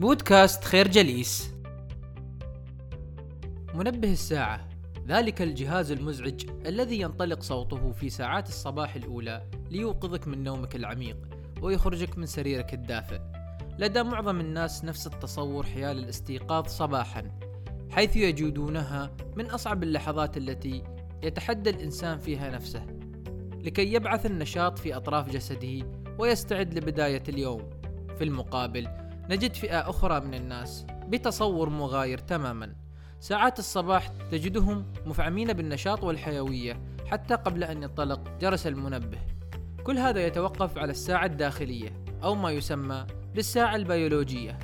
بودكاست خير جليس. منبه الساعة. ذلك الجهاز المزعج الذي ينطلق صوته في ساعات الصباح الأولى ليوقظك من نومك العميق ويخرجك من سريرك الدافئ. لدى معظم الناس نفس التصور حيال الاستيقاظ صباحا حيث يجدونها من أصعب اللحظات التي يتحدى الإنسان فيها نفسه لكي يبعث النشاط في أطراف جسده ويستعد لبداية اليوم. في المقابل نجد فئة أخرى من الناس بتصور مغاير تماما. ساعات الصباح تجدهم مفعمين بالنشاط والحيوية حتى قبل أن ينطلق جرس المنبه. كل هذا يتوقف على الساعة الداخلية أو ما يسمى بالساعة البيولوجية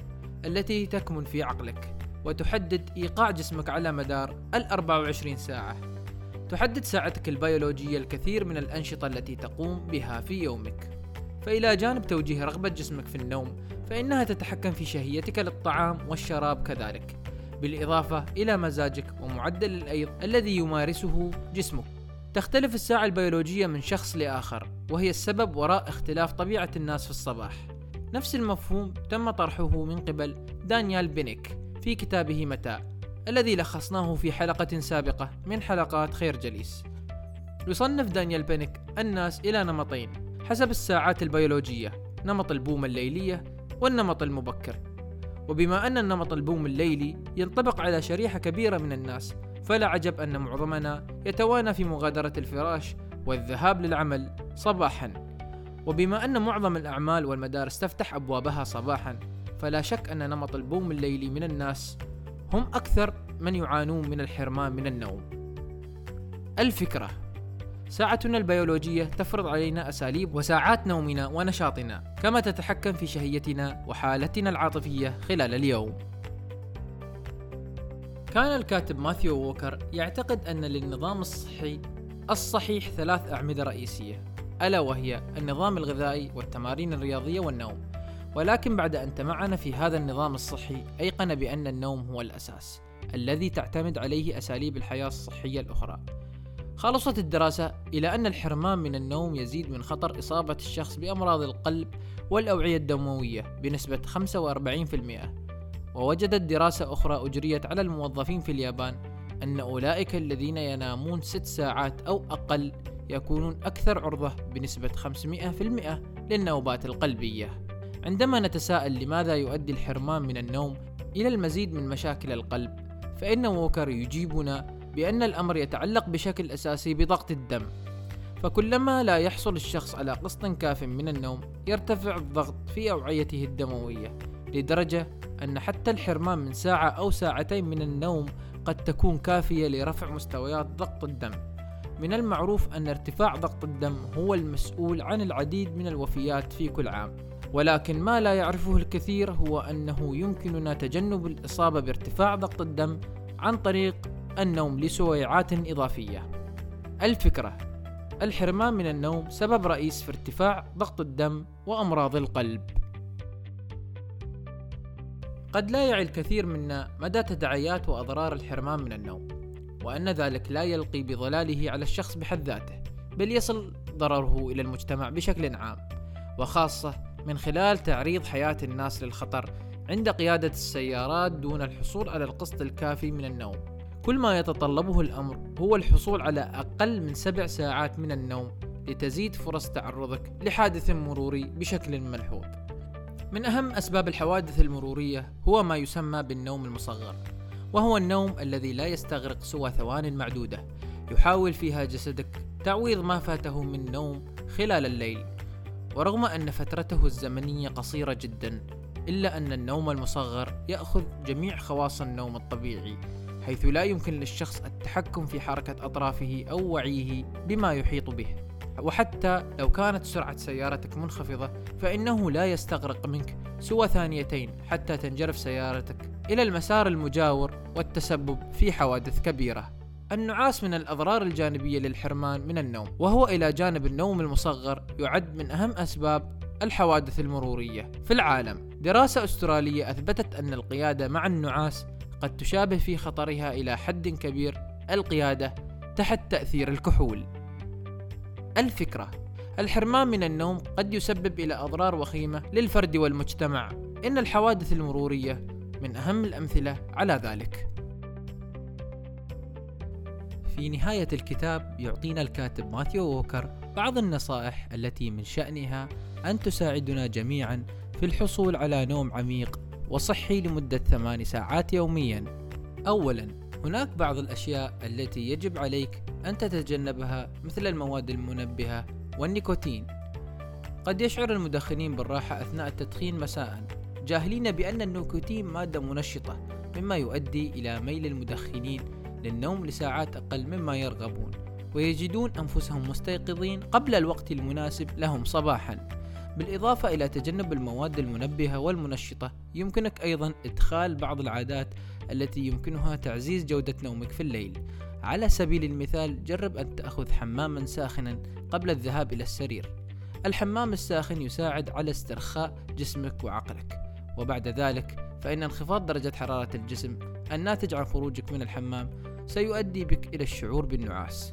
التي تكمن في عقلك وتحدد إيقاع جسمك على مدار ال 24 ساعة. تحدد ساعتك البيولوجية الكثير من الأنشطة التي تقوم بها في يومك. فإلى جانب توجيه رغبة جسمك في النوم فإنها تتحكم في شهيتك للطعام والشراب كذلك. بالإضافة إلى مزاجك ومعدل الأيض الذي يمارسه جسمك. تختلف الساعة البيولوجية من شخص لآخر وهي السبب وراء اختلاف طبيعة الناس في الصباح. نفس المفهوم تم طرحه من قبل دانيال بينيك في كتابه متاع الذي لخصناه في حلقة سابقة من حلقات خير جليس. يصنف دانيال بينيك الناس إلى نمطين حسب الساعات البيولوجية نمط البوم الليلية والنمط المبكر. وبما أن النمط البوم الليلي ينطبق على شريحة كبيرة من الناس فلا عجب أن معظمنا يتوانى في مغادرة الفراش والذهاب للعمل صباحا. وبما أن معظم الأعمال والمدارس تفتح أبوابها صباحا فلا شك أن نمط البوم الليلي من الناس هم أكثر من يعانون من الحرمان من النوم. الفكرة ساعتنا البيولوجية تفرض علينا أساليب وساعات نومنا ونشاطنا كما تتحكم في شهيتنا وحالتنا العاطفية خلال اليوم. كان الكاتب ماثيو ووكر يعتقد أن للنظام الصحي الصحيح ثلاث أعمدة رئيسية ألا وهي النظام الغذائي والتمارين الرياضية والنوم. ولكن بعد أن تمعن في هذا النظام الصحي أيقن بأن النوم هو الأساس الذي تعتمد عليه أساليب الحياة الصحية الأخرى. خلصت الدراسة إلى أن الحرمان من النوم يزيد من خطر إصابة الشخص بأمراض القلب والأوعية الدموية بنسبة 45% ووجدت دراسة أخرى أجريت على الموظفين في اليابان أن أولئك الذين ينامون ست ساعات أو أقل يكونون أكثر عرضة بنسبة 500% للنوبات القلبية. عندما نتساءل لماذا يؤدي الحرمان من النوم إلى المزيد من مشاكل القلب، فإن ووكر يجيبنا بأن الأمر يتعلق بشكل أساسي بضغط الدم. فكلما لا يحصل الشخص على قسط كاف من النوم يرتفع الضغط في أوعيته الدموية لدرجة أن حتى الحرمان من ساعة أو ساعتين من النوم قد تكون كافية لرفع مستويات ضغط الدم. من المعروف أن ارتفاع ضغط الدم هو المسؤول عن العديد من الوفيات في كل عام. ولكن ما لا يعرفه الكثير هو أنه يمكننا تجنب الإصابة بارتفاع ضغط الدم عن طريق النوم لسويعات إضافية. الفكرة الحرمان من النوم سبب رئيس في ارتفاع ضغط الدم وأمراض القلب. قد لا يعي الكثير منا مدى تداعيات وأضرار الحرمان من النوم، وأن ذلك لا يلقي بظلاله على الشخص بحد ذاته، بل يصل ضرره إلى المجتمع بشكل عام، وخاصة من خلال تعريض حياة الناس للخطر عند قيادة السيارات دون الحصول على القسط الكافي من النوم. كل ما يتطلبه الأمر هو الحصول على أقل من سبع ساعات من النوم لتزيد فرص تعرضك لحادث مروري بشكل ملحوظ. من أهم أسباب الحوادث المرورية هو ما يسمى بالنوم المصغر، وهو النوم الذي لا يستغرق سوى ثوان معدودة، يحاول فيها جسدك تعويض ما فاته من نوم خلال الليل. ورغم أن فترته الزمنية قصيرة جدا، إلا أن النوم المصغر يأخذ جميع خواص النوم الطبيعي حيث لا يمكن للشخص التحكم في حركة أطرافه أو وعيه بما يحيط به. وحتى لو كانت سرعة سيارتك منخفضة فإنه لا يستغرق منك سوى ثانيتين حتى تنجرف سيارتك إلى المسار المجاور والتسبب في حوادث كبيرة. النعاس من الأضرار الجانبية للحرمان من النوم وهو إلى جانب النوم المصغر يعد من أهم أسباب الحوادث المرورية في العالم. دراسة أسترالية أثبتت أن القيادة مع النعاس قد تشابه في خطرها إلى حد كبير القيادة تحت تأثير الكحول. الفكرة الحرمان من النوم قد يسبب إلى أضرار وخيمة للفرد والمجتمع إن الحوادث المرورية من أهم الأمثلة على ذلك. في نهاية الكتاب يعطينا الكاتب ماثيو ووكر بعض النصائح التي من شأنها أن تساعدنا جميعا في الحصول على نوم عميق وصحي لمدة ثمان ساعات يوميا. أولا هناك بعض الأشياء التي يجب عليك أن تتجنبها مثل المواد المنبهة والنيكوتين. قد يشعر المدخنين بالراحة أثناء التدخين مساء جاهلين بأن النيكوتين مادة منشطة مما يؤدي إلى ميل المدخنين للنوم لساعات أقل مما يرغبون ويجدون أنفسهم مستيقظين قبل الوقت المناسب لهم صباحا بالإضافة إلى تجنب المواد المنبهة والمنشطة يمكنك أيضا إدخال بعض العادات التي يمكنها تعزيز جودة نومك في الليل. على سبيل المثال جرب أن تأخذ حماما ساخنا قبل الذهاب إلى السرير. الحمام الساخن يساعد على استرخاء جسمك وعقلك. وبعد ذلك فإن انخفاض درجة حرارة الجسم الناتج عن خروجك من الحمام سيؤدي بك إلى الشعور بالنعاس.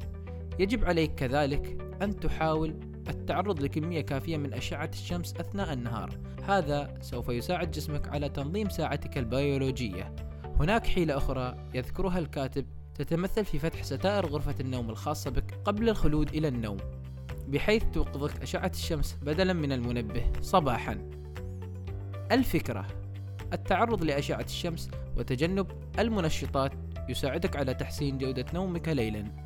يجب عليك كذلك أن تحاول التعرض لكمية كافية من أشعة الشمس أثناء النهار. هذا سوف يساعد جسمك على تنظيم ساعتك البيولوجية. هناك حيلة أخرى يذكرها الكاتب تتمثل في فتح ستائر غرفة النوم الخاصة بك قبل الخلود إلى النوم بحيث توقظك أشعة الشمس بدلا من المنبه صباحا. الفكرة التعرض لأشعة الشمس وتجنب المنشطات يساعدك على تحسين جودة نومك ليلا.